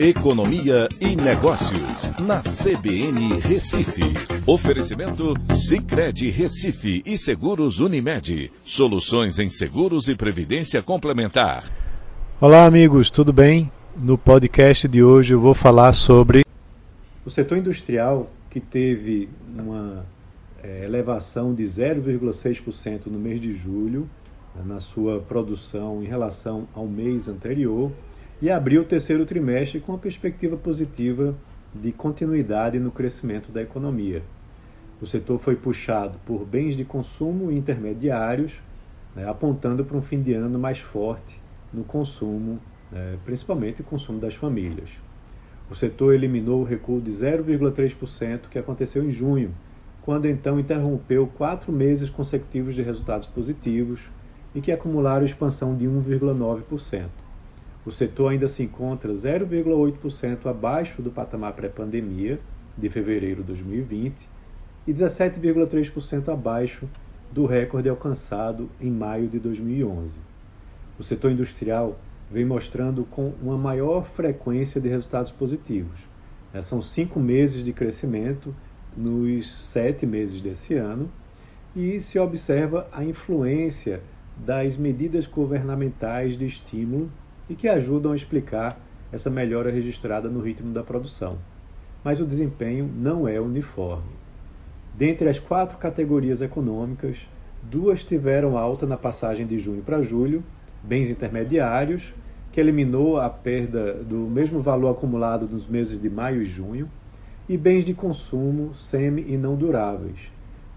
Economia e Negócios, na CBN Recife. Oferecimento Cicred Recife e Seguros Unimed. Soluções em seguros e previdência complementar. Olá, amigos, tudo bem? No podcast de hoje eu vou falar sobre o setor industrial que teve uma é, elevação de 0,6% no mês de julho né, na sua produção em relação ao mês anterior e abriu o terceiro trimestre com uma perspectiva positiva de continuidade no crescimento da economia. O setor foi puxado por bens de consumo intermediários, né, apontando para um fim de ano mais forte no consumo, né, principalmente o consumo das famílias. O setor eliminou o recuo de 0,3% que aconteceu em junho, quando então interrompeu quatro meses consecutivos de resultados positivos e que acumularam expansão de 1,9%. O setor ainda se encontra 0,8% abaixo do patamar pré-pandemia, de fevereiro de 2020, e 17,3% abaixo do recorde alcançado em maio de 2011. O setor industrial vem mostrando com uma maior frequência de resultados positivos. São cinco meses de crescimento nos sete meses desse ano e se observa a influência das medidas governamentais de estímulo e que ajudam a explicar essa melhora registrada no ritmo da produção. Mas o desempenho não é uniforme. Dentre as quatro categorias econômicas, duas tiveram alta na passagem de junho para julho: bens intermediários, que eliminou a perda do mesmo valor acumulado nos meses de maio e junho, e bens de consumo semi e não duráveis.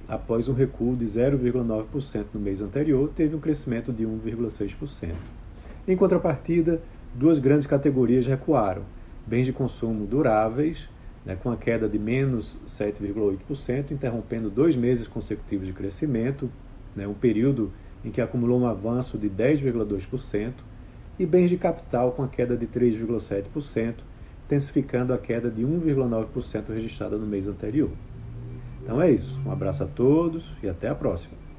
Após um recuo de 0,9% no mês anterior, teve um crescimento de 1,6%. Em contrapartida, duas grandes categorias recuaram: bens de consumo duráveis, né, com a queda de menos 7,8%, interrompendo dois meses consecutivos de crescimento, né, um período em que acumulou um avanço de 10,2%, e bens de capital com a queda de 3,7%, intensificando a queda de 1,9% registrada no mês anterior. Então é isso. Um abraço a todos e até a próxima.